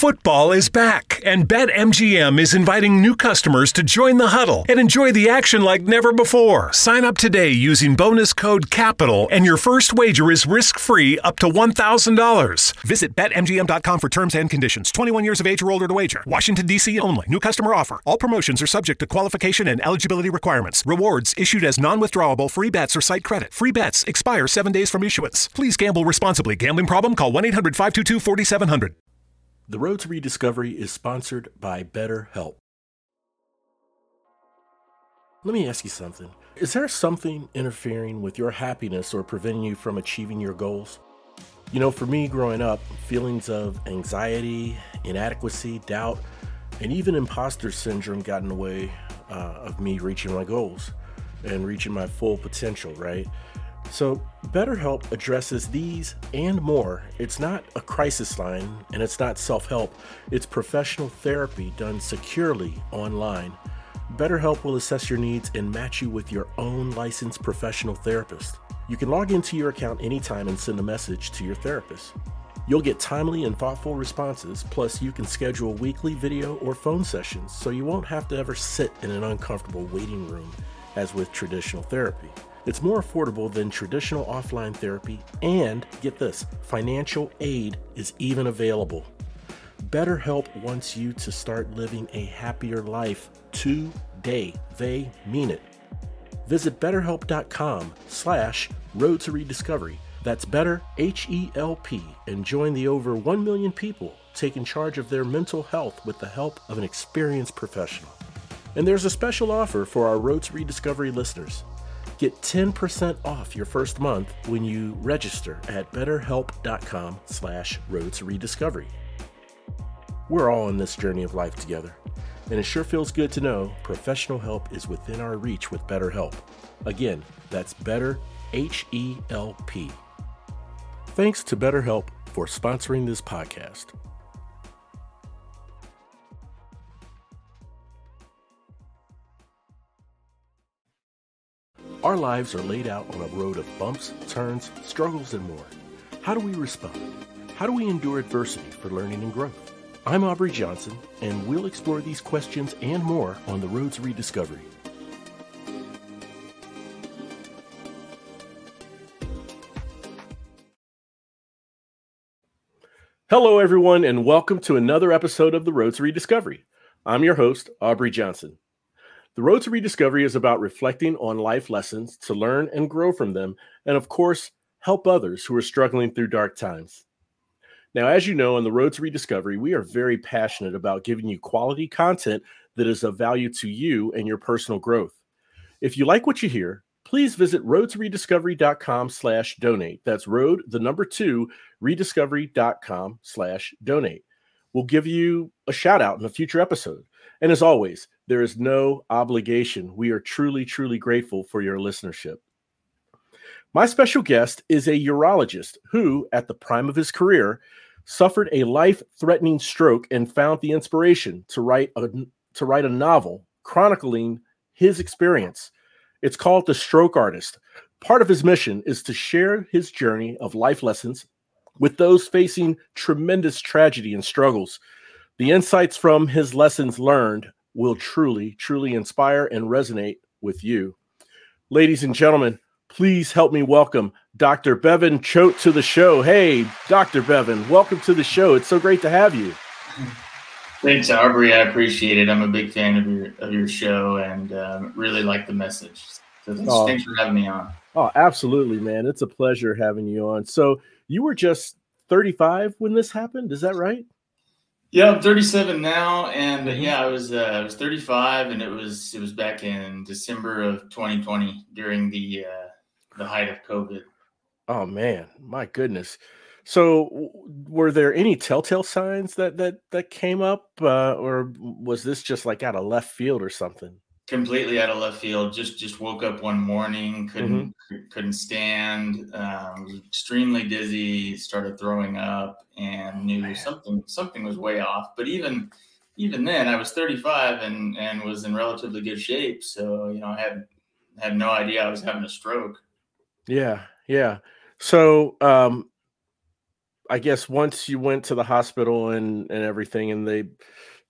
Football is back, and BetMGM is inviting new customers to join the huddle and enjoy the action like never before. Sign up today using bonus code CAPITAL, and your first wager is risk free up to $1,000. Visit BetMGM.com for terms and conditions. 21 years of age or older to wager. Washington, D.C. only. New customer offer. All promotions are subject to qualification and eligibility requirements. Rewards issued as non withdrawable free bets or site credit. Free bets expire seven days from issuance. Please gamble responsibly. Gambling problem? Call 1 800 522 4700. The Road to Rediscovery is sponsored by BetterHelp. Let me ask you something. Is there something interfering with your happiness or preventing you from achieving your goals? You know, for me growing up, feelings of anxiety, inadequacy, doubt, and even imposter syndrome got in the way uh, of me reaching my goals and reaching my full potential, right? So, BetterHelp addresses these and more. It's not a crisis line and it's not self help, it's professional therapy done securely online. BetterHelp will assess your needs and match you with your own licensed professional therapist. You can log into your account anytime and send a message to your therapist. You'll get timely and thoughtful responses, plus, you can schedule weekly video or phone sessions so you won't have to ever sit in an uncomfortable waiting room as with traditional therapy. It's more affordable than traditional offline therapy, and get this financial aid is even available. BetterHelp wants you to start living a happier life today. They mean it. Visit betterhelp.com slash road to rediscovery. That's better, H-E-L-P, and join the over 1 million people taking charge of their mental health with the help of an experienced professional. And there's a special offer for our Road to Rediscovery listeners. Get 10% off your first month when you register at betterhelp.com slash road to rediscovery. We're all on this journey of life together, and it sure feels good to know professional help is within our reach with BetterHelp. Again, that's better H-E-L-P. Thanks to BetterHelp for sponsoring this podcast. Our lives are laid out on a road of bumps, turns, struggles, and more. How do we respond? How do we endure adversity for learning and growth? I'm Aubrey Johnson, and we'll explore these questions and more on the Roads rediscovery. Hello, everyone, and welcome to another episode of the Roads Rediscovery. I'm your host, Aubrey Johnson. The Road to Rediscovery is about reflecting on life lessons to learn and grow from them, and of course, help others who are struggling through dark times. Now, as you know, on the Road to Rediscovery, we are very passionate about giving you quality content that is of value to you and your personal growth. If you like what you hear, please visit roadtorediscovery.com slash donate. That's road, the number two, rediscovery.com slash donate. We'll give you a shout out in a future episode. And as always, there is no obligation. We are truly, truly grateful for your listenership. My special guest is a urologist who, at the prime of his career, suffered a life-threatening stroke and found the inspiration to write a to write a novel chronicling his experience. It's called The Stroke Artist. Part of his mission is to share his journey of life lessons with those facing tremendous tragedy and struggles the insights from his lessons learned will truly, truly inspire and resonate with you. Ladies and gentlemen, please help me welcome Dr. Bevan Choate to the show. Hey, Dr. Bevan, welcome to the show. It's so great to have you. Thanks, Aubrey. I appreciate it. I'm a big fan of your of your show and um, really like the message. So thanks, oh, thanks for having me on. Oh, absolutely, man. It's a pleasure having you on. So you were just 35 when this happened. Is that right? Yeah, I'm 37 now, and mm-hmm. yeah, I was uh, I was 35, and it was it was back in December of 2020 during the uh, the height of COVID. Oh man, my goodness! So, were there any telltale signs that that that came up, uh, or was this just like out of left field or something? Completely out of left field. Just just woke up one morning, couldn't mm-hmm. couldn't stand, um, extremely dizzy, started throwing up, and knew Man. something something was way off. But even even then, I was 35 and and was in relatively good shape. So you know, I had had no idea I was having a stroke. Yeah, yeah. So um, I guess once you went to the hospital and and everything, and they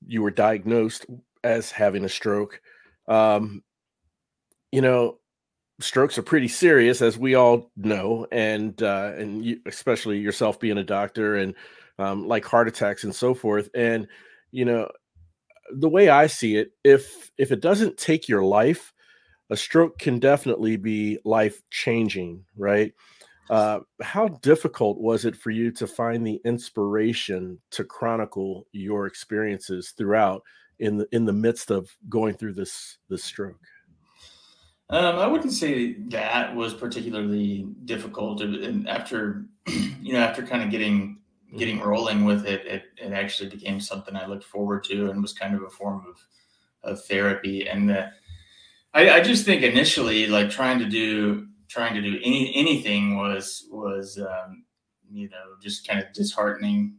you were diagnosed as having a stroke, um, you know, strokes are pretty serious, as we all know, and uh, and you, especially yourself being a doctor, and um, like heart attacks and so forth. And you know, the way I see it, if if it doesn't take your life, a stroke can definitely be life changing, right? Uh, how difficult was it for you to find the inspiration to chronicle your experiences throughout in the in the midst of going through this this stroke? Um, I wouldn't say that was particularly difficult. And after, you know, after kind of getting getting mm-hmm. rolling with it, it, it actually became something I looked forward to and was kind of a form of of therapy. And the, I, I just think initially, like trying to do trying to do any anything was was um, you know just kind of disheartening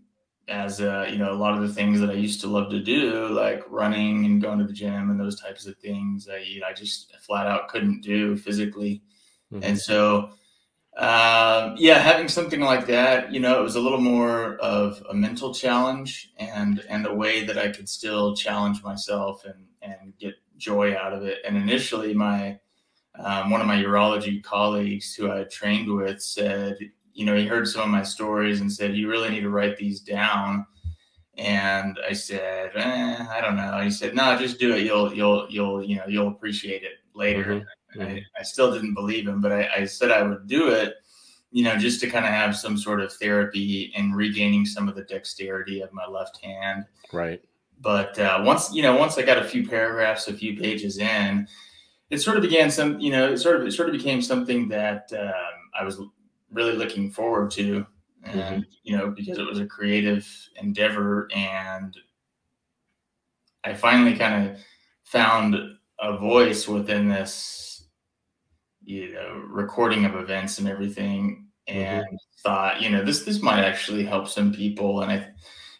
as uh, you know a lot of the things that I used to love to do, like running and going to the gym and those types of things, I I just flat out couldn't do physically, mm-hmm. and so um, yeah, having something like that, you know, it was a little more of a mental challenge and and a way that I could still challenge myself and and get joy out of it. And initially, my um, one of my urology colleagues who I trained with said, you know, he heard some of my stories and said, you really need to write these down. And I said, eh, I don't know. He said, no, just do it. You'll, you'll, you'll, you know, you'll appreciate it later. Mm-hmm. I, mm-hmm. I, still didn't believe him, but I, I said I would do it, you know, just to kind of have some sort of therapy and regaining some of the dexterity of my left hand. Right. But uh, once, you know, once I got a few paragraphs, a few pages in, it sort of began some, you know, it sort of it sort of became something that um, I was really looking forward to, and mm-hmm. you know, because it was a creative endeavor, and I finally kind of found a voice within this, you know, recording of events and everything, mm-hmm. and mm-hmm. thought, you know, this this might actually help some people, and I,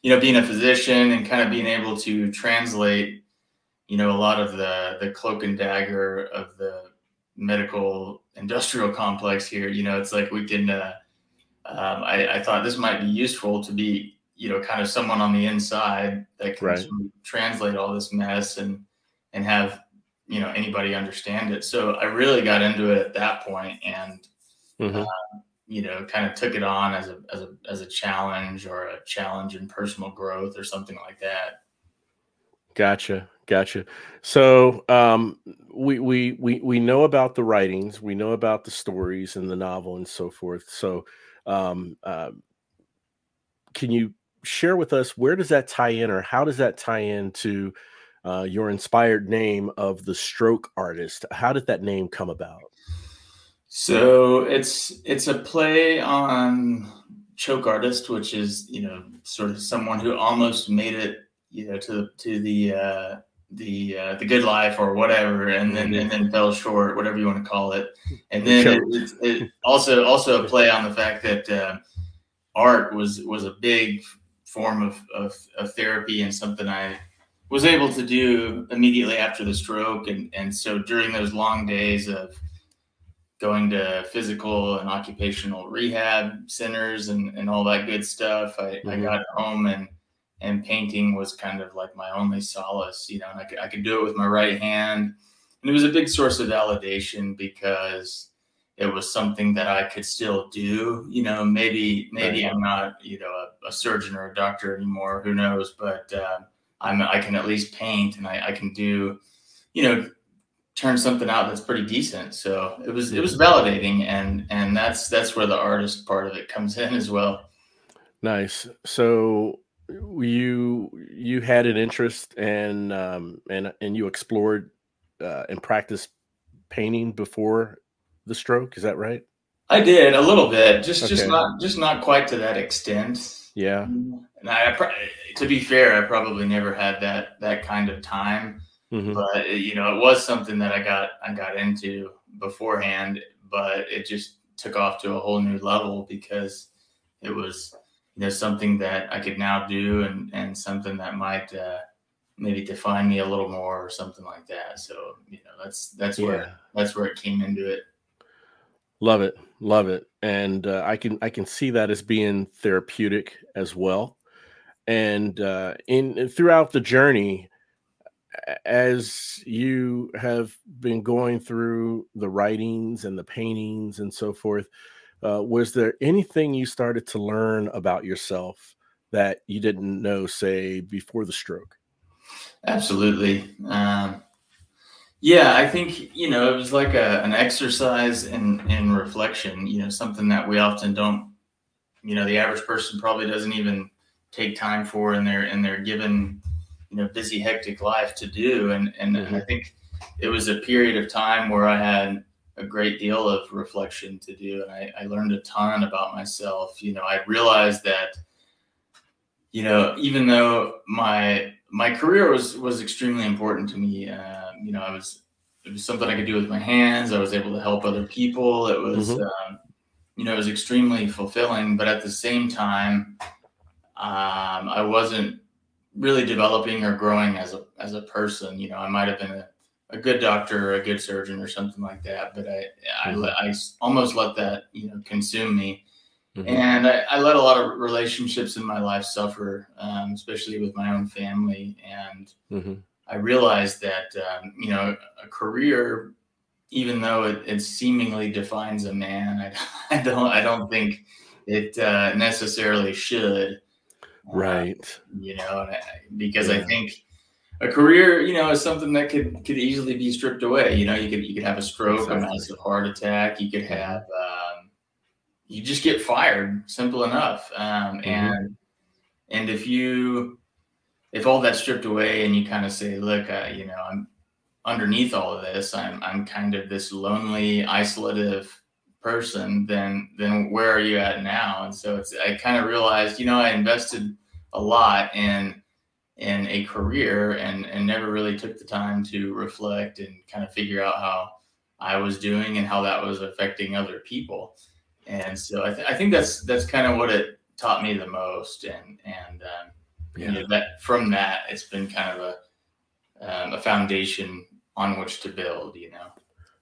you know, being a physician and kind of being able to translate you know, a lot of the the cloak and dagger of the medical industrial complex here. You know, it's like we can. Uh, um, I, I, thought this might be useful to be, you know, kind of someone on the inside that can right. translate all this mess and and have you know anybody understand it. So I really got into it at that point, and mm-hmm. uh, you know, kind of took it on as a as a as a challenge or a challenge in personal growth or something like that. Gotcha. Gotcha. So um, we we we we know about the writings, we know about the stories and the novel and so forth. So um, uh, can you share with us where does that tie in, or how does that tie in to uh, your inspired name of the stroke artist? How did that name come about? So it's it's a play on choke artist, which is you know sort of someone who almost made it you know to to the uh, the uh, the good life or whatever, and then and then fell short, whatever you want to call it. And then it, it, it also also a play on the fact that uh, art was was a big form of, of, of therapy and something I was able to do immediately after the stroke, and and so during those long days of going to physical and occupational rehab centers and, and all that good stuff, I, mm-hmm. I got home and and painting was kind of like my only solace, you know, and I could, I could do it with my right hand. And it was a big source of validation because it was something that I could still do, you know, maybe, maybe right. I'm not, you know, a, a, surgeon or a doctor anymore, who knows, but uh, I'm, I can at least paint and I, I can do, you know, turn something out that's pretty decent. So it was, it was validating and, and that's, that's where the artist part of it comes in as well. Nice. So you you had an interest and um, and and you explored uh, and practiced painting before the stroke. Is that right? I did a little bit, just okay. just not just not quite to that extent. Yeah. And I, to be fair, I probably never had that that kind of time. Mm-hmm. But you know, it was something that I got I got into beforehand, but it just took off to a whole new level because it was you know something that I could now do and and something that might uh, maybe define me a little more or something like that. So you know that's that's yeah. where that's where it came into it. Love it, love it, and uh, I can I can see that as being therapeutic as well. And uh, in throughout the journey, as you have been going through the writings and the paintings and so forth, uh, was there anything you started to learn about yourself that you didn't know, say, before the stroke? Absolutely. Um, yeah, I think you know it was like a, an exercise in in reflection. You know, something that we often don't. You know, the average person probably doesn't even take time for in their in their given you know busy hectic life to do and and, mm-hmm. and, i think it was a period of time where i had a great deal of reflection to do and I, I learned a ton about myself you know i realized that you know even though my my career was was extremely important to me uh, you know i was it was something i could do with my hands i was able to help other people it was mm-hmm. um, you know it was extremely fulfilling but at the same time um, i wasn't really developing or growing as a as a person. You know, I might have been a, a good doctor or a good surgeon or something like that, but I I, mm-hmm. I almost let that you know consume me. Mm-hmm. And I, I, let a lot of relationships in my life suffer, um, especially with my own family. And mm-hmm. I realized that um, you know a career, even though it, it seemingly defines a man, I, I, don't I don't think it uh, necessarily should. Right. Uh, you know, because yeah. I think a career, you know, is something that could could easily be stripped away. You know, you could you could have a stroke, exactly. a massive heart attack. You could have, um, you just get fired. Simple enough. Um, mm-hmm. And and if you if all that's stripped away and you kind of say, look, uh, you know, I'm underneath all of this, I'm I'm kind of this lonely, isolative person, then then where are you at now? And so it's I kind of realized, you know, I invested a lot in in a career and and never really took the time to reflect and kind of figure out how I was doing and how that was affecting other people. And so I, th- I think that's that's kind of what it taught me the most. And and um, yeah. you know, that from that it's been kind of a um, a foundation on which to build. You know.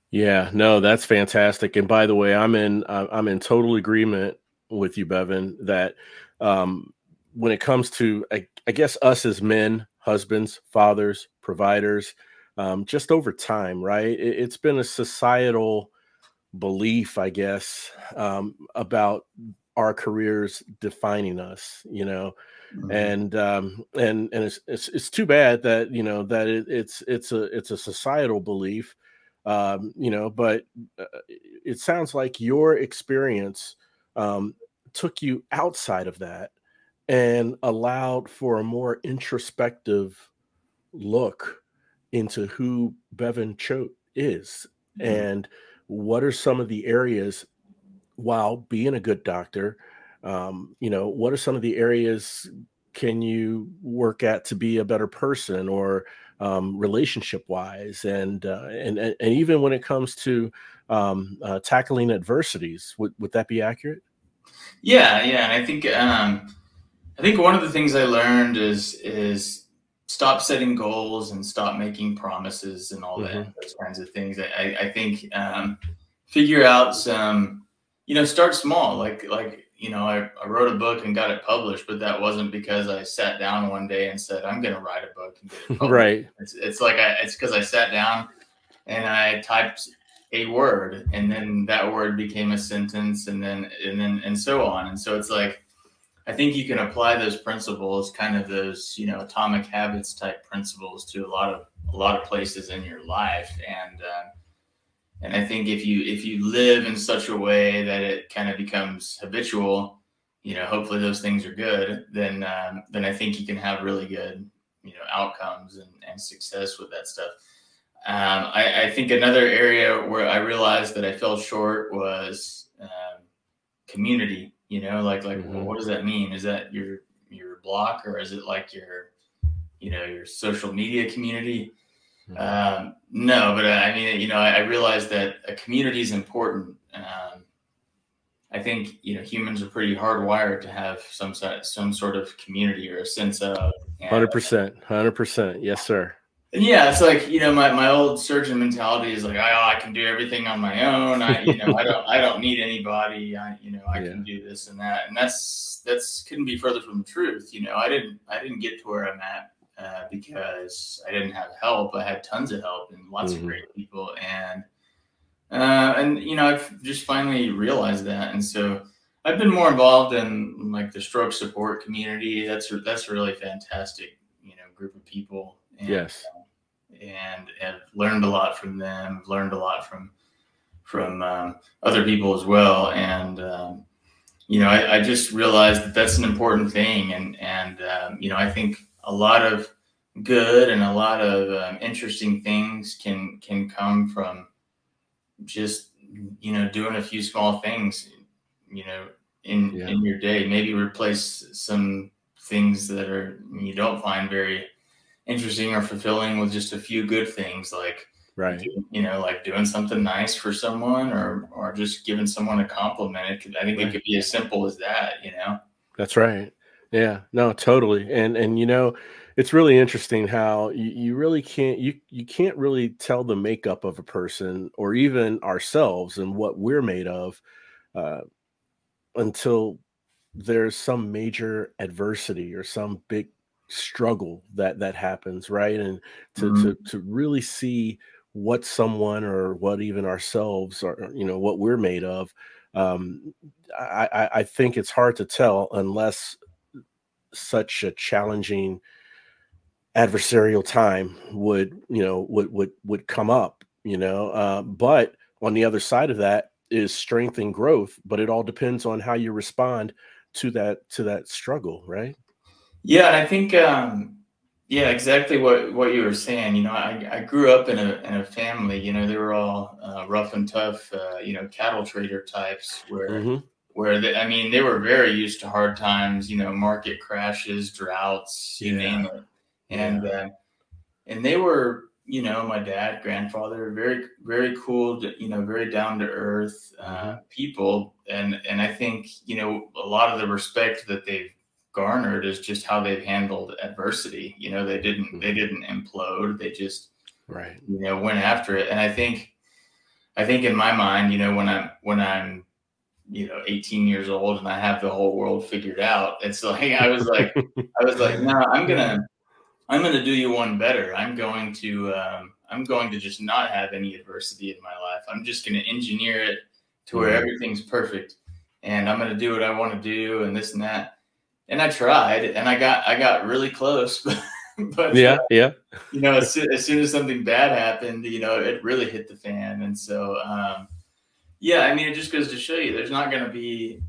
Yeah, no, that's fantastic. And by the way, I'm in I'm in total agreement with you, Bevan, that um, when it comes to I, I, guess us as men, husbands, fathers, providers, um, just over time, right? It, has been a societal belief, I guess, um, about our careers defining us, you know. Mm-hmm. And um, and and it's, it's it's too bad that you know that it, it's it's a it's a societal belief um, you know, but uh, it sounds like your experience um, took you outside of that and allowed for a more introspective look into who Bevan Choate is mm-hmm. and what are some of the areas while being a good doctor um, you know what are some of the areas can you work at to be a better person or um, relationship wise and, uh, and and even when it comes to um, uh, tackling adversities would, would that be accurate yeah yeah and i think um, i think one of the things i learned is is stop setting goals and stop making promises and all mm-hmm. that those kinds of things i, I think um, figure out some you know start small like like you know, I, I wrote a book and got it published, but that wasn't because I sat down one day and said, I'm going to write a book and get it right. It's, it's like, I, it's because I sat down and I typed a word and then that word became a sentence and then, and then, and so on. And so it's like, I think you can apply those principles, kind of those, you know, atomic habits type principles to a lot of, a lot of places in your life. And, uh, and I think if you if you live in such a way that it kind of becomes habitual, you know, hopefully those things are good. Then um, then I think you can have really good you know outcomes and, and success with that stuff. Um, I, I, think another area where I realized that I fell short was um, community. You know, like like mm-hmm. well, what does that mean? Is that your your block or is it like your you know your social media community? Mm-hmm. Um, no, but uh, I mean, you know, I, I realize that a community is important. Um, I think you know humans are pretty hardwired to have some some sort of community or a sense of. Hundred percent, hundred percent, yes, sir. Yeah, it's like you know, my, my old surgeon mentality is like, oh, I can do everything on my own. I you know, I don't I don't need anybody. I you know, I yeah. can do this and that, and that's that's couldn't be further from the truth. You know, I didn't I didn't get to where I'm at uh, because I didn't have help. I had tons of help and lots mm-hmm. of great people, and uh, and you know, I've just finally realized that, and so I've been more involved in like the stroke support community. That's that's really fantastic, you know, group of people. And, yes. Uh, and have learned a lot from them. Learned a lot from from um, other people as well, and um, you know, I, I, just realized that that's an important thing, and and um, you know, I think a lot of good and a lot of um, interesting things can can come from just you know doing a few small things, you know, in yeah. in your day. Maybe replace some things that are you don't find very interesting or fulfilling with just a few good things like right. you know like doing something nice for someone or or just giving someone a compliment. It could, i think right. it could be as simple as that you know? That's right. Yeah. No totally. And and you know it's really interesting how you, you really can't you you can't really tell the makeup of a person or even ourselves and what we're made of uh, until there's some major adversity or some big struggle that that happens right? And to mm-hmm. to to really see what someone or what even ourselves are you know what we're made of um i i think it's hard to tell unless such a challenging adversarial time would you know would would would come up you know? Uh, but on the other side of that is strength and growth but it all depends on how you respond to that to that struggle right yeah, and I think um, yeah, exactly what what you were saying. You know, I, I grew up in a in a family. You know, they were all uh, rough and tough. Uh, you know, cattle trader types where. Mm-hmm. Where they, I mean, they were very used to hard times, you know, market crashes, droughts, you yeah. name it, and yeah. uh, and they were you know, my dad, grandfather, very, very cool, you know, very down to earth uh, mm-hmm. people. And, and I think, you know, a lot of the respect that they've garnered is just how they've handled adversity. You know, they didn't they didn't implode. They just right you know went after it. And I think I think in my mind, you know, when I'm when I'm you know 18 years old and I have the whole world figured out, it's like I was like I was like, no, I'm gonna I'm gonna do you one better. I'm going to um, I'm going to just not have any adversity in my life. I'm just gonna engineer it to where everything's perfect and I'm going to do what I want to do and this and that and I tried, and I got I got really close, but, but yeah, uh, yeah, you know, as, as, soon as something bad happened, you know, it really hit the fan, and so um, yeah, I mean, it just goes to show you, there's not going to be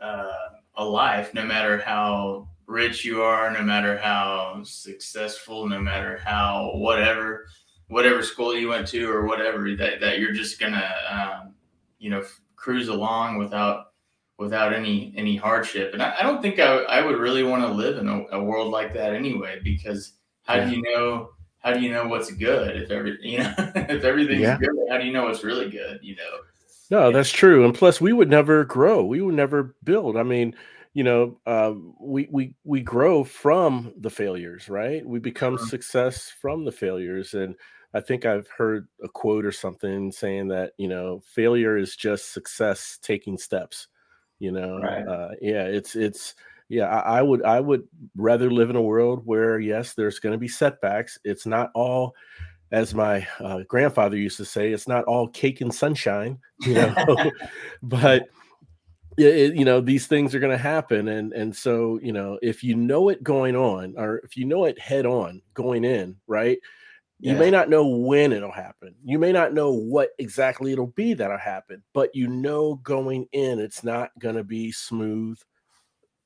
uh, a life, no matter how rich you are, no matter how successful, no matter how whatever whatever school you went to or whatever that that you're just gonna um, you know cruise along without without any any hardship. And I, I don't think I, I would really want to live in a, a, world like that anyway, because how yeah. do you know how do you know what's good if every you know if everything's yeah. good, how do you know what's really good, you know? No, that's true. And plus we would never grow. We would never build. I mean, you know, uh, we we we grow from the failures, right? We become mm-hmm. success from the failures. And I think I've heard a quote or something saying that, you know, failure is just success taking steps you know right. uh, yeah it's it's yeah I, I, would i would rather live in a world where yes there's going to be setbacks it's not all as my uh, grandfather used to say it's not all cake and sunshine you know but it, you know these things are going to happen and and so you know if you know it going on or if you know it head on going in right you yeah. may not know when it'll happen. You may not know what exactly it'll be that'll happen, but you know going in, it's not going to be smooth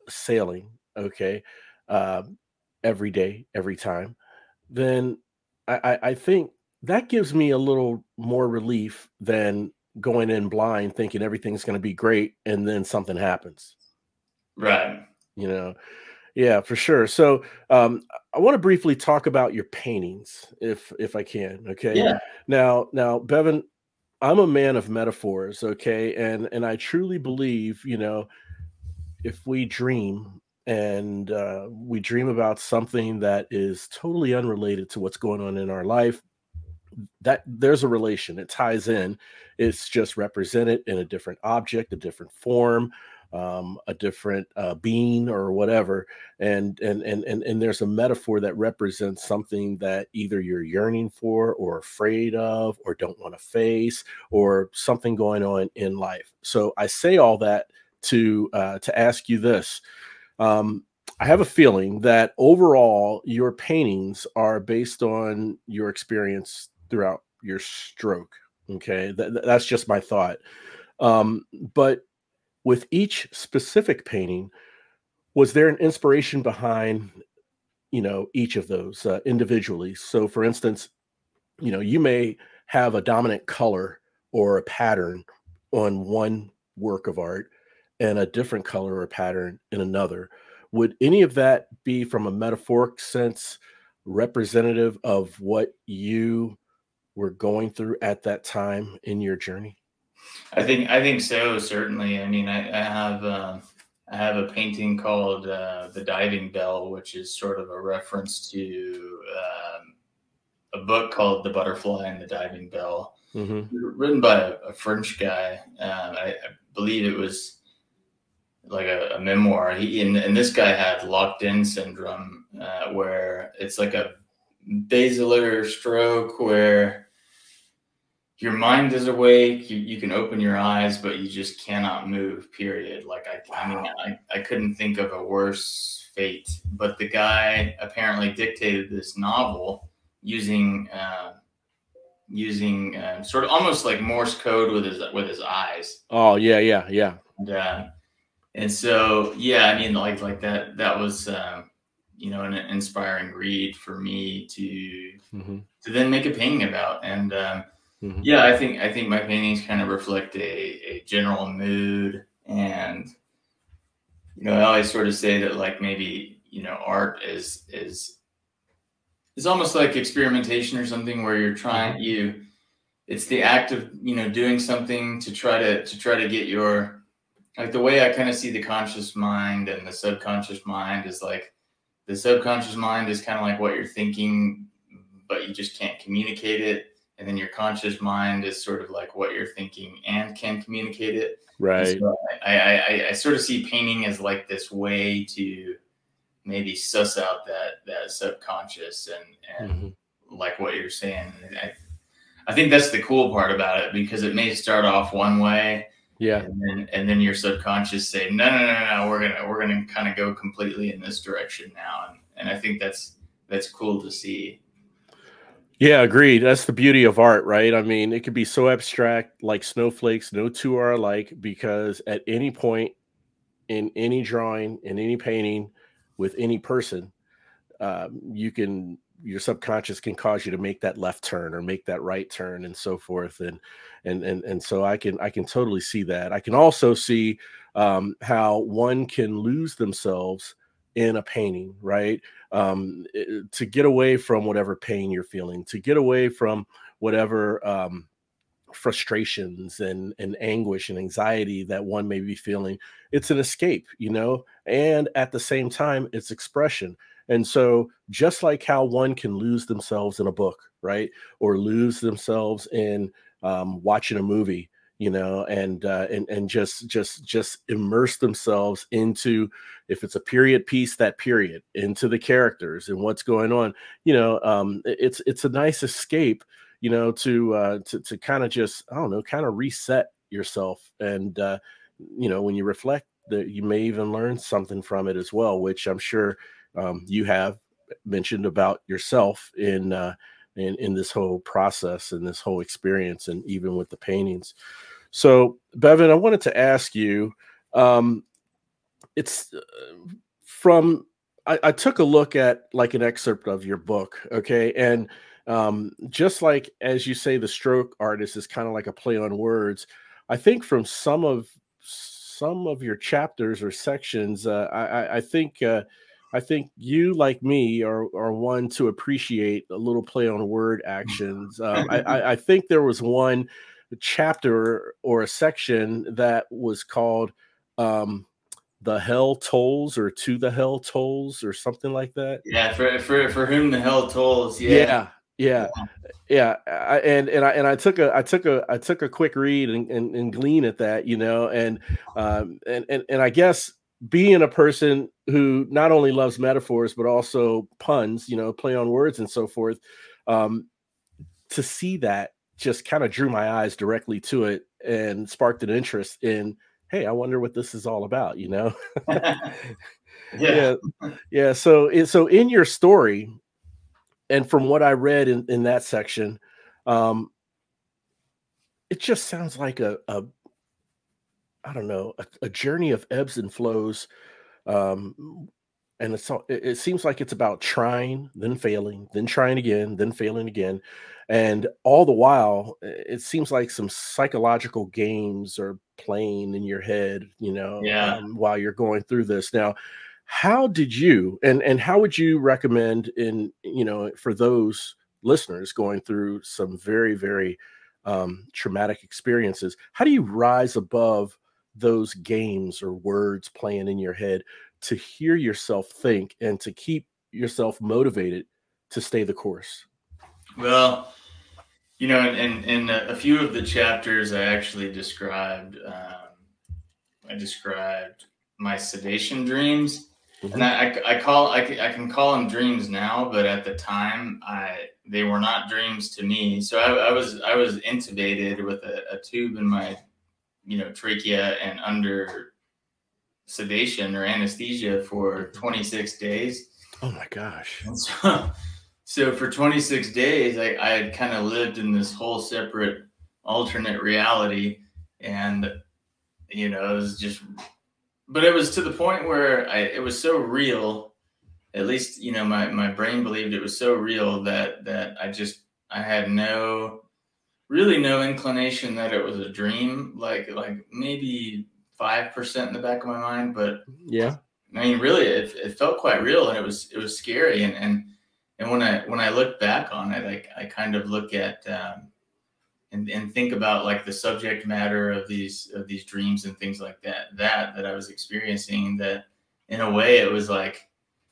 sailing. Okay. Um, every day, every time. Then I, I think that gives me a little more relief than going in blind thinking everything's going to be great and then something happens. Right. You know, yeah, for sure. So um, I want to briefly talk about your paintings, if if I can. Okay. Yeah. Now, now, Bevan, I'm a man of metaphors. Okay, and and I truly believe, you know, if we dream, and uh, we dream about something that is totally unrelated to what's going on in our life that there's a relation it ties in it's just represented in a different object a different form um, a different uh, being or whatever and, and and and and there's a metaphor that represents something that either you're yearning for or afraid of or don't want to face or something going on in life so i say all that to uh, to ask you this um, I have a feeling that overall your paintings are based on your experience throughout your stroke. Okay, that, that's just my thought. Um, but with each specific painting, was there an inspiration behind, you know, each of those uh, individually? So, for instance, you know, you may have a dominant color or a pattern on one work of art and a different color or pattern in another. Would any of that be from a metaphoric sense representative of what you were going through at that time in your journey? I think I think so. Certainly. I mean, I, I have uh, I have a painting called uh, "The Diving Bell," which is sort of a reference to um, a book called "The Butterfly and the Diving Bell," mm-hmm. written by a, a French guy. Um, I, I, believe it was like a, a memoir. He and, and, this guy had locked-in syndrome, uh, where it's like a basilar stroke where your mind is awake you, you can open your eyes but you just cannot move period. Like i, wow. I mean I, I couldn't think of a worse fate. But the guy apparently dictated this novel using uh, using uh, sort of almost like morse code with his with his eyes. Oh yeah yeah yeah. And, uh, and so yeah i mean like like that that was um, you know an inspiring read for me to mm-hmm. to then make a painting about. And um, mm-hmm. yeah i think i think my paintings kind of reflect a, a general mood and you know i always sort of say that like maybe you know art is is it's almost like experimentation or something where you're trying mm-hmm. you it's the act of you know doing something to try to to try to get your like the way i kind of see the conscious mind and the subconscious mind is like the subconscious mind is kind of like what you're thinking, but you just can't communicate it. And then your conscious mind is sort of like what you're thinking and can communicate it. Right. So I, I, I, sort of see painting as like this way to maybe suss out that that subconscious and and mm-hmm. like what you're saying. I, I think that's the cool part about it because it may start off one way yeah. And then and then your subconscious say, no, no, no, no, we're gonna we're gonna kind of go completely in this direction now. And and I think that's that's cool to see. Yeah, agreed. That's the beauty of art, right? I mean, it could be so abstract, like snowflakes. No two are alike because at any point in any drawing, in any painting, with any person, um, you can your subconscious can cause you to make that left turn or make that right turn and so forth and and and and so i can i can totally see that i can also see um, how one can lose themselves in a painting right? Um, eh, to get away from whatever pain you're feeling to get away from whatever um, frustrations and and anguish and anxiety that one may be feeling it's an escape you know? And at the same time it's expression. And so, just like how one can lose themselves in a book, right, or lose themselves in um, watching a movie, you know, and uh, and and just just just immerse themselves into, if it's a period piece, that period, into the characters and what's going on. You know, um, it's it's a nice escape, you know, to uh, to to kind of just I don't know, kind of reset yourself, and uh, you know, when you reflect, that you may even learn something from it as well, which I'm sure um, you have mentioned about yourself in uh, in in this whole process and this whole experience, and even with the paintings. So, Bevan, I wanted to ask you. Um, it's uh, from I, I, took a look at like an excerpt of your book, okay, and um, just like as you say, the stroke artist is kind of like a play on words. I think from some of some of your chapters or sections, uh, I, I, think uh, I think you, like me, are are one to appreciate a little play on word actions. Um, I, I, think there was one chapter or a section that was called um, the hell tolls or to the hell tolls or something like that. Yeah, for for for whom the hell tolls. Yeah. Yeah. Yeah. yeah. I, and and I and I took a I took a I took a quick read and, and, and glean at that, you know, and um and, and and I guess being a person who not only loves metaphors but also puns, you know, play on words and so forth, um, to see that just kind of drew my eyes directly to it and sparked an interest in hey i wonder what this is all about you know yeah. yeah yeah so so in your story and from what i read in, in that section um it just sounds like a, a i don't know a, a journey of ebbs and flows um and it's it seems like it's about trying then failing then trying again then failing again and all the while it seems like some psychological games are playing in your head you know yeah. um, while you're going through this now how did you and and how would you recommend in you know for those listeners going through some very very um, traumatic experiences how do you rise above those games or words playing in your head to hear yourself think and to keep yourself motivated to stay the course? Well, you know, in, in a few of the chapters, I actually described, um, I described my sedation dreams. Mm-hmm. And I, I, I, call I, I can call them dreams now, but at the time, I they were not dreams to me. So I, I was I was intubated with a, a tube in my, you know, trachea and under sedation or anesthesia for mm-hmm. 26 days. Oh my gosh. So, so, for 26 days, I, I had kind of lived in this whole separate alternate reality. And, you know, it was just, but it was to the point where I, it was so real. At least, you know, my, my brain believed it was so real that, that I just, I had no, really no inclination that it was a dream. Like, like maybe five percent in the back of my mind, but yeah, I mean, really, it, it felt quite real, and it was it was scary. And and and when I when I look back on it, I I kind of look at um, and and think about like the subject matter of these of these dreams and things like that that that I was experiencing. That in a way, it was like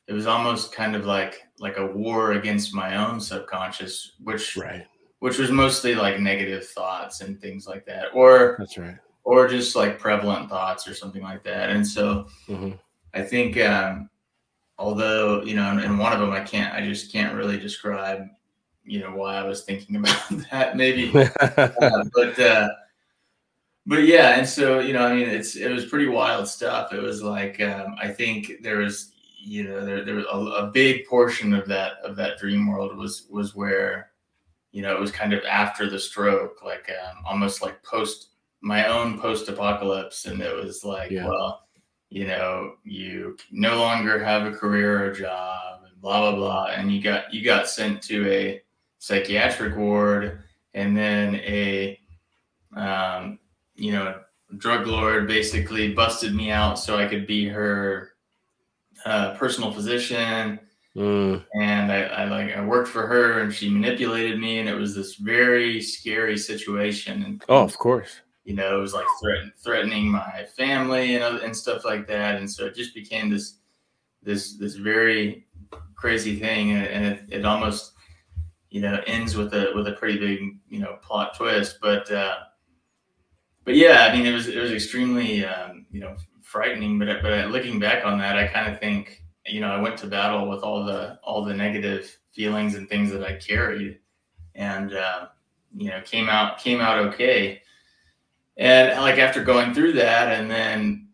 it was almost kind of like like a war against my own subconscious, which right which was mostly like negative thoughts and things like that or that's right or just like prevalent thoughts or something like that. And so mm-hmm. I think, um, although, you know, and one of them I can't, I just can't really describe, you know, why I was thinking about that maybe. uh, but, uh, but yeah. And so, you know, I mean, it's, it was pretty wild stuff. It was like, um, I think there was, you know, there, there was a, a big portion of that, of that dream world was, was where, you know, it was kind of after the stroke, like um, almost like post my own post apocalypse, and it was like, yeah. well, you know, you no longer have a career or a job, and blah blah blah, and you got you got sent to a psychiatric ward, and then a, um, you know, drug lord basically busted me out so I could be her uh, personal physician. Mm. And I, I, like I worked for her, and she manipulated me, and it was this very scary situation. And oh, of course, you know, it was like threaten, threatening my family and and stuff like that. And so it just became this this this very crazy thing, and, and it, it almost you know ends with a with a pretty big you know plot twist. But uh, but yeah, I mean, it was it was extremely um, you know frightening. But but looking back on that, I kind of think you know I went to battle with all the all the negative feelings and things that I carried, and uh, you know came out came out okay and like after going through that and then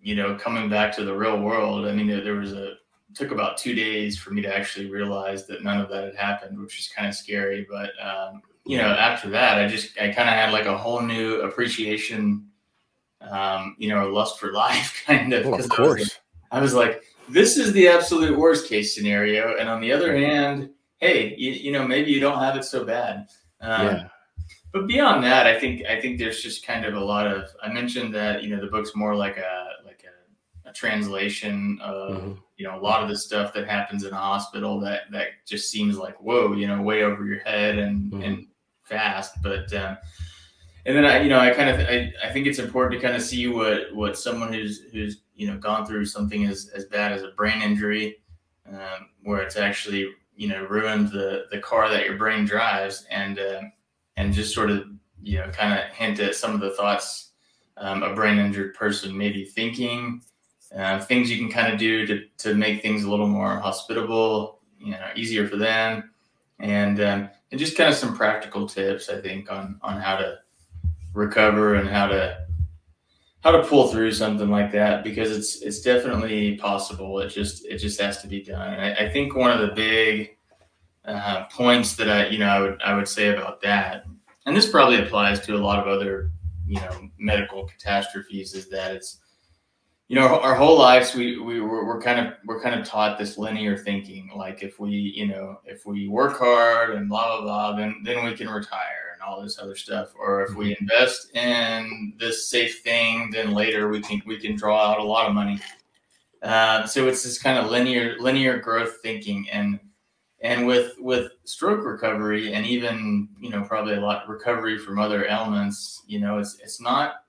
you know coming back to the real world i mean there, there was a took about two days for me to actually realize that none of that had happened which was kind of scary. But um, you know after that i just i kind of had like a whole new appreciation um, you know a lust for life kind of well, of course I was, like, I was, like, this is the absolute worst case scenario. And on the other hand hey you, you know maybe you don't have it so bad. Um, yeah but beyond that, I think I think there's just kind of a lot of. I mentioned that you know the book's more like a like a, a translation of mm-hmm. you know a lot of the stuff that happens in a hospital that that just seems like whoa, you know, way over your head and mm-hmm. and fast. But um, and then I, you know, I kind of, I, I think it's important to kind of see what, what someone who's, who's, you know, gone through something as, as bad as a brain injury, um, where it's actually, you know, ruined the, the car that your brain drives and, uh, and just sort of, you know, kind of hint at some of the thoughts um, a brain injured person may be thinking, uh, things you can kind of do to, to make things a little more hospitable, you know, easier for them. And, um, and just kind of some practical tips, I think, on, on how to, recover and how to how to pull through something like that because it's it's definitely possible. It just it just has to be done. And I, I think one of the big uh, points that I you know I would I would say about that, and this probably applies to a lot of other you know medical catastrophes, is that it's you know our, whole lives we we we're, we're kind of we're kind of taught this linear thinking like if we you know if we work hard and blah blah blah then then we can retire and all this other stuff. Or if we mm-hmm. invest in this safe thing, then later we can we can draw out a lot of money. Uh, so it's this kind of linear linear growth thinking, and and with with stroke recovery, and even you know probably a lot recovery from other ailments, you know it's it's not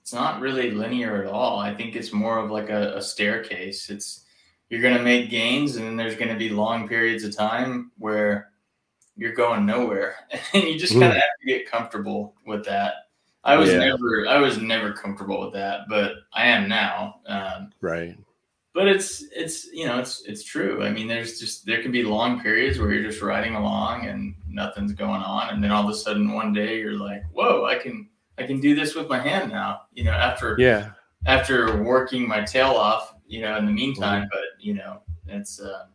it's not really linear at all. I think it's more of like a, a staircase. It's you're going to make gains, and then there's going to be long periods of time where you're going nowhere and you just kind of mm. have to get comfortable with that i was yeah. never i was never comfortable with that but i am now um, right but it's it's you know it's it's true i mean there's just there can be long periods where you're just riding along and nothing's going on and then all of a sudden one day you're like whoa i can i can do this with my hand now you know after yeah after working my tail off you know in the meantime mm-hmm. but you know it's uh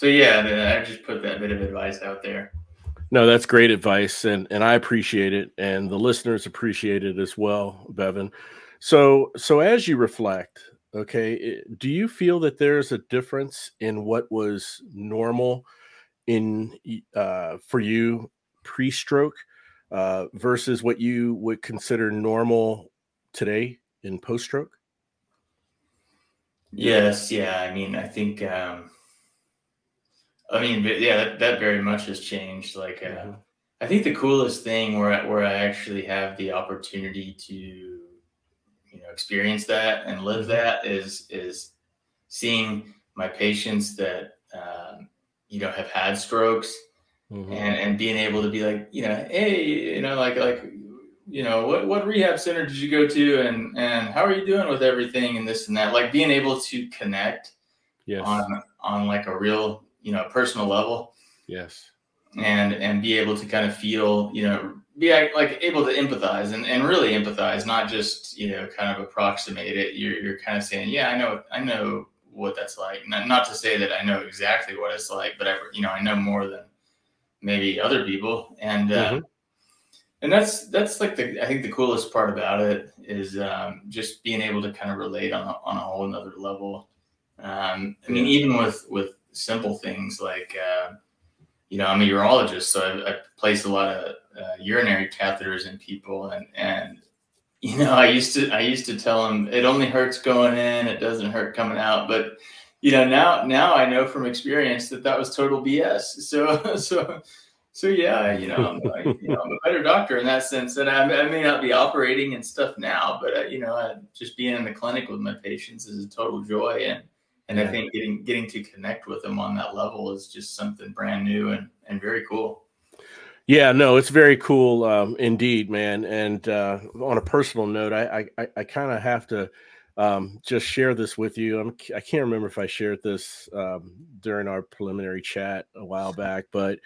so yeah, I just put that bit of advice out there. No, that's great advice, and and I appreciate it, and the listeners appreciate it as well, Bevan. So so as you reflect, okay, do you feel that there's a difference in what was normal in uh, for you pre-stroke uh, versus what you would consider normal today in post-stroke? Yes, yeah. I mean, I think. Um, I mean, yeah, that, that very much has changed. Like, uh, mm-hmm. I think the coolest thing where where I actually have the opportunity to, experience that and live that is is seeing my patients that um, you know have had strokes mm-hmm. and and being able to be like, you know, hey, you know, like like you know what what rehab center did you go to? And and how are you doing with everything? and this and that. Like being able to connect yes. on on like a real you know personal level. Yes. And and be able to kind of feel you know be like able to empathize and, and really empathize not just you know kind of approximate it. You're, you're kind of saying yeah i know i know what that's like. Not, not to say that i know exactly what it's like but i you know i know more than maybe other people. And uh, mm-hmm. and that's that's like the i think the coolest part about it is um, just being able to kind of relate on a, on a whole another level. Um, i mean even with with simple things like, uh, you know, I'm a urologist, so I, I place a lot of uh, urinary catheters in people, and and you know, I used to I used to tell them it only hurts going in, it doesn't hurt coming out, but you know now now I know from experience that that was total BS. So so so yeah, you know, I'm, I, you know, I'm a better doctor in that sense. And I, I may not be operating and stuff now, but uh, you know, I, just being in the clinic with my patients is a total joy. And and yeah. I think getting getting to connect with them on that level is just something brand new and and very cool. Yeah, no, it's very cool um, indeed, man. And uh, on a personal note, I I, I kind of have to um, just share this with you. I'm, I can't remember if I shared this um, during our preliminary chat a while back, but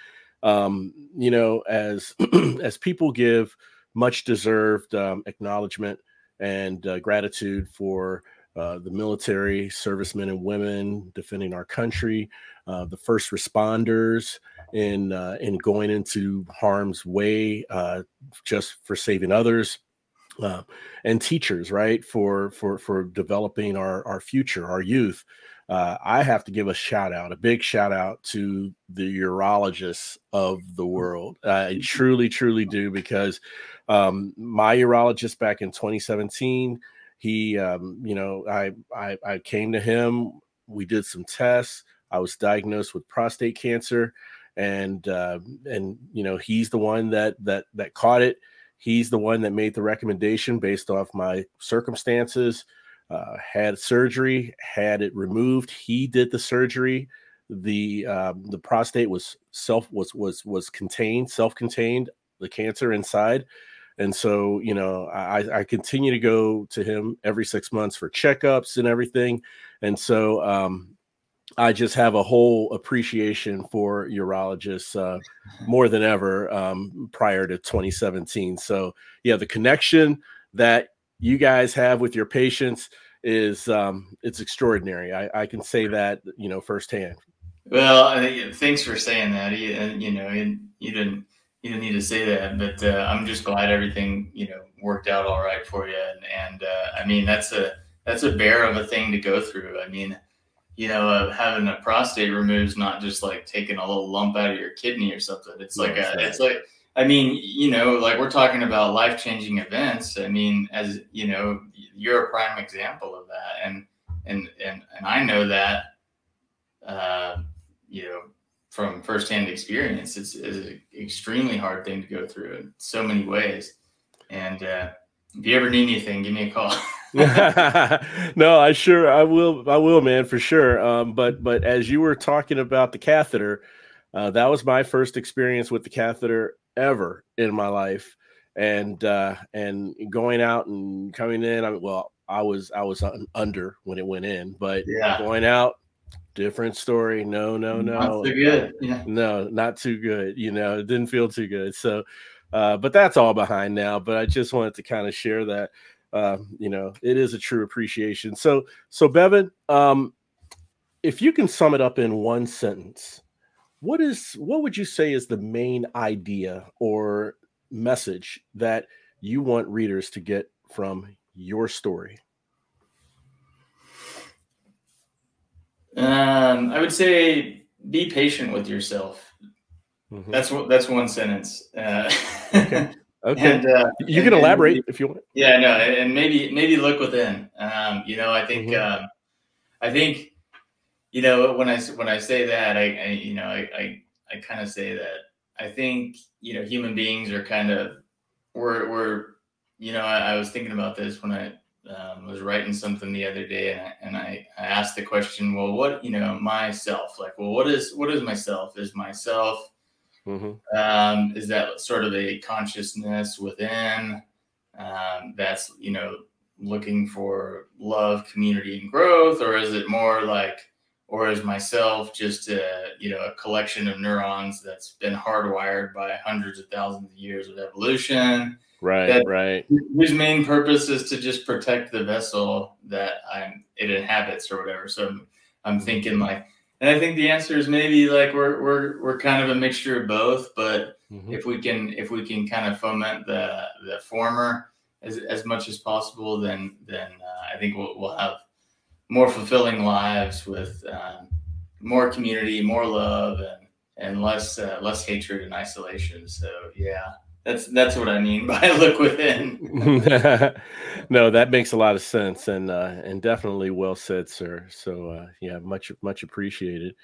um, you know, as as people give much deserved um, acknowledgement and uh, gratitude for uh, the military, servicemen and women defending our country, uh, the first responders in uh, in going into harm's way uh, just for saving others, uh, and teachers, right, for for for developing our our future, our youth. I have to give a shout out, a big shout out to the urologists of the world. I truly, truly do because um, my urologist back in 2017 he um, you know I, I i came to him we did some tests i was diagnosed with prostate cancer and uh, and you know he's the one that that that caught it he's the one that made the recommendation based off my circumstances. Uh, had surgery, had it removed. He did the surgery. The um, the prostate was self was was was contained, self contained. The cancer inside, and so you know I, I continue to go to him every six months for checkups and everything. And so um, I just have a whole appreciation for urologists uh, more than ever um, prior to 2017. So, yeah, the connection that you guys have with your patients is um, it's extraordinary. I, I, can say that you know firsthand. Well, thanks for saying that. You, you know, you, you, didn't you didn't need to say that, but uh, I'm just glad everything you know worked out all right for you. And, and uh, I mean, that's a that's a bear of a thing to go through. I mean you know, uh, having a prostate removed is not just like taking a little lump out of your kidney or something. It's like a, it's like, I mean, you know, like we're talking about life changing events. I mean, as you know, you're a prime example of that, and and and and I know that, uh, you know, from firsthand experience. It's, it's an extremely hard thing to go through in so many ways, and uh, if you ever need anything, give me a call. no, I sure I will. I will, man, for sure. Um, but but as you were talking about the catheter, uh, that was my first experience with the catheter ever in my life, and uh, and going out and coming in. I mean, well, I was I was under when it went in, but yeah. going out, different story. No, no, no, not too good. Yeah. No, not too good. You know, it didn't feel too good. So, uh, but that's all behind now. But I just wanted to kind of share that uh, you know, it is a true appreciation. So, so Bevan, um, if you can sum it up in one sentence, what is what would you say is the main idea or message that you want readers to get from your story? Um, I would say be patient with yourself. Mm-hmm. That's what that's one sentence. Uh, okay. Okay. And, uh, you can and, elaborate and, if you want. Yeah, no, and maybe maybe look within. Um, you know, I think mm-hmm. um, I think you know when I when I say that, I, I you know I I, I kind of say that I think you know human beings are kind of we're we're you know I, I was thinking about this when I um, was writing something the other day and I, and I, I asked the question, well, what, you know, myself, like, well, what is, what is myself? Is myself Mm-hmm. Um, is that sort of a consciousness within um, that's you know looking for love, community, and growth, or is it more like, or is myself just a you know a collection of neurons that's been hardwired by hundreds of thousands of years of evolution? Right, that, right. Whose main purpose is to just protect the vessel that I'm it inhabits or whatever. So I'm, I'm thinking like and I think the answer is maybe like we're we're we're kind of a mixture of both, but mm-hmm. if we can if we can kind of foment the the former as, as much as possible, then then uh, I think we'll, we'll have more fulfilling lives with um, more community, more love, and and less uh, less hatred and isolation. So yeah, that's that's what I mean by look within. no, that makes a lot of sense, and uh, and definitely well said, sir. So uh, yeah, much much appreciated.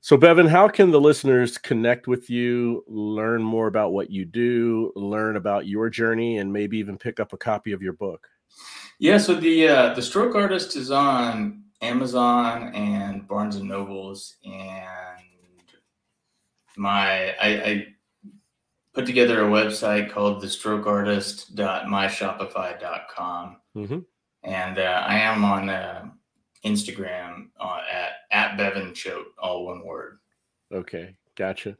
So Bevan, how can the listeners connect with you, learn more about what you do, learn about your journey, and maybe even pick up a copy of your book? Yeah, so the uh, the Stroke Artist is on Amazon and Barnes and Nobles, and my I, I put together a website called thestrokeartist.myshopify.com. Mm-hmm. And uh, I am on uh, Instagram uh, at, at Bevan Choate, all one word. Okay, gotcha.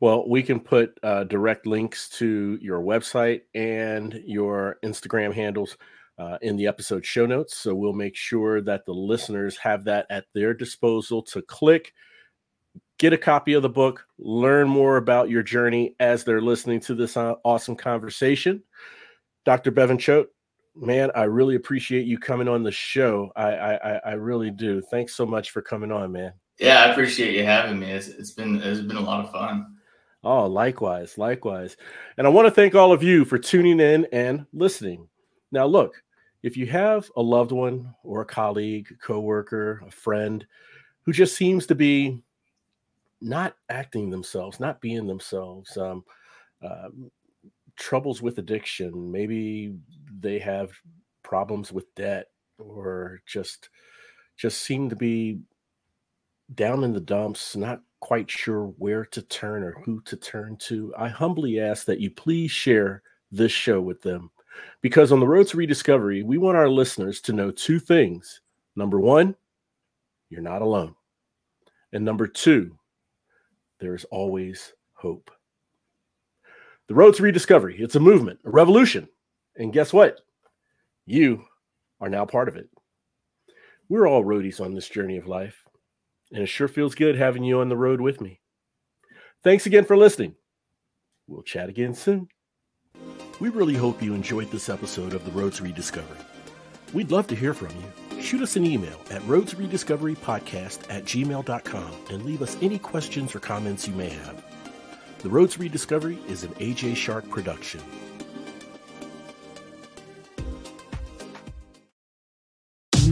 Well, we can put uh, direct links to your website and your Instagram handles uh, in the episode show notes. So we'll make sure that the listeners have that at their disposal to click get a copy of the book, learn more about your journey as they're listening to this uh, awesome conversation. Dr. Bevan Choate, man, I really appreciate you coming on the show. I, I, I really do. Thanks so much for coming on, man. Yeah, I appreciate you having me. It's, it's been it's been a lot of fun. Oh, likewise, likewise. And I want to thank all of you for tuning in and listening. Now, look, if you have a loved one or a colleague, coworker, a friend who just seems to be not acting themselves, not being themselves, um, uh, troubles with addiction. Maybe they have problems with debt or just just seem to be down in the dumps, not quite sure where to turn or who to turn to. I humbly ask that you please share this show with them because on the road to rediscovery, we want our listeners to know two things. Number one, you're not alone. And number two, there is always hope. The road to rediscovery, it's a movement, a revolution. And guess what? You are now part of it. We're all roadies on this journey of life, and it sure feels good having you on the road with me. Thanks again for listening. We'll chat again soon. We really hope you enjoyed this episode of The Road to Rediscovery. We'd love to hear from you. Shoot us an email at roadtorediscoverypodcast at gmail.com and leave us any questions or comments you may have. The Road to Rediscovery is an AJ Shark production.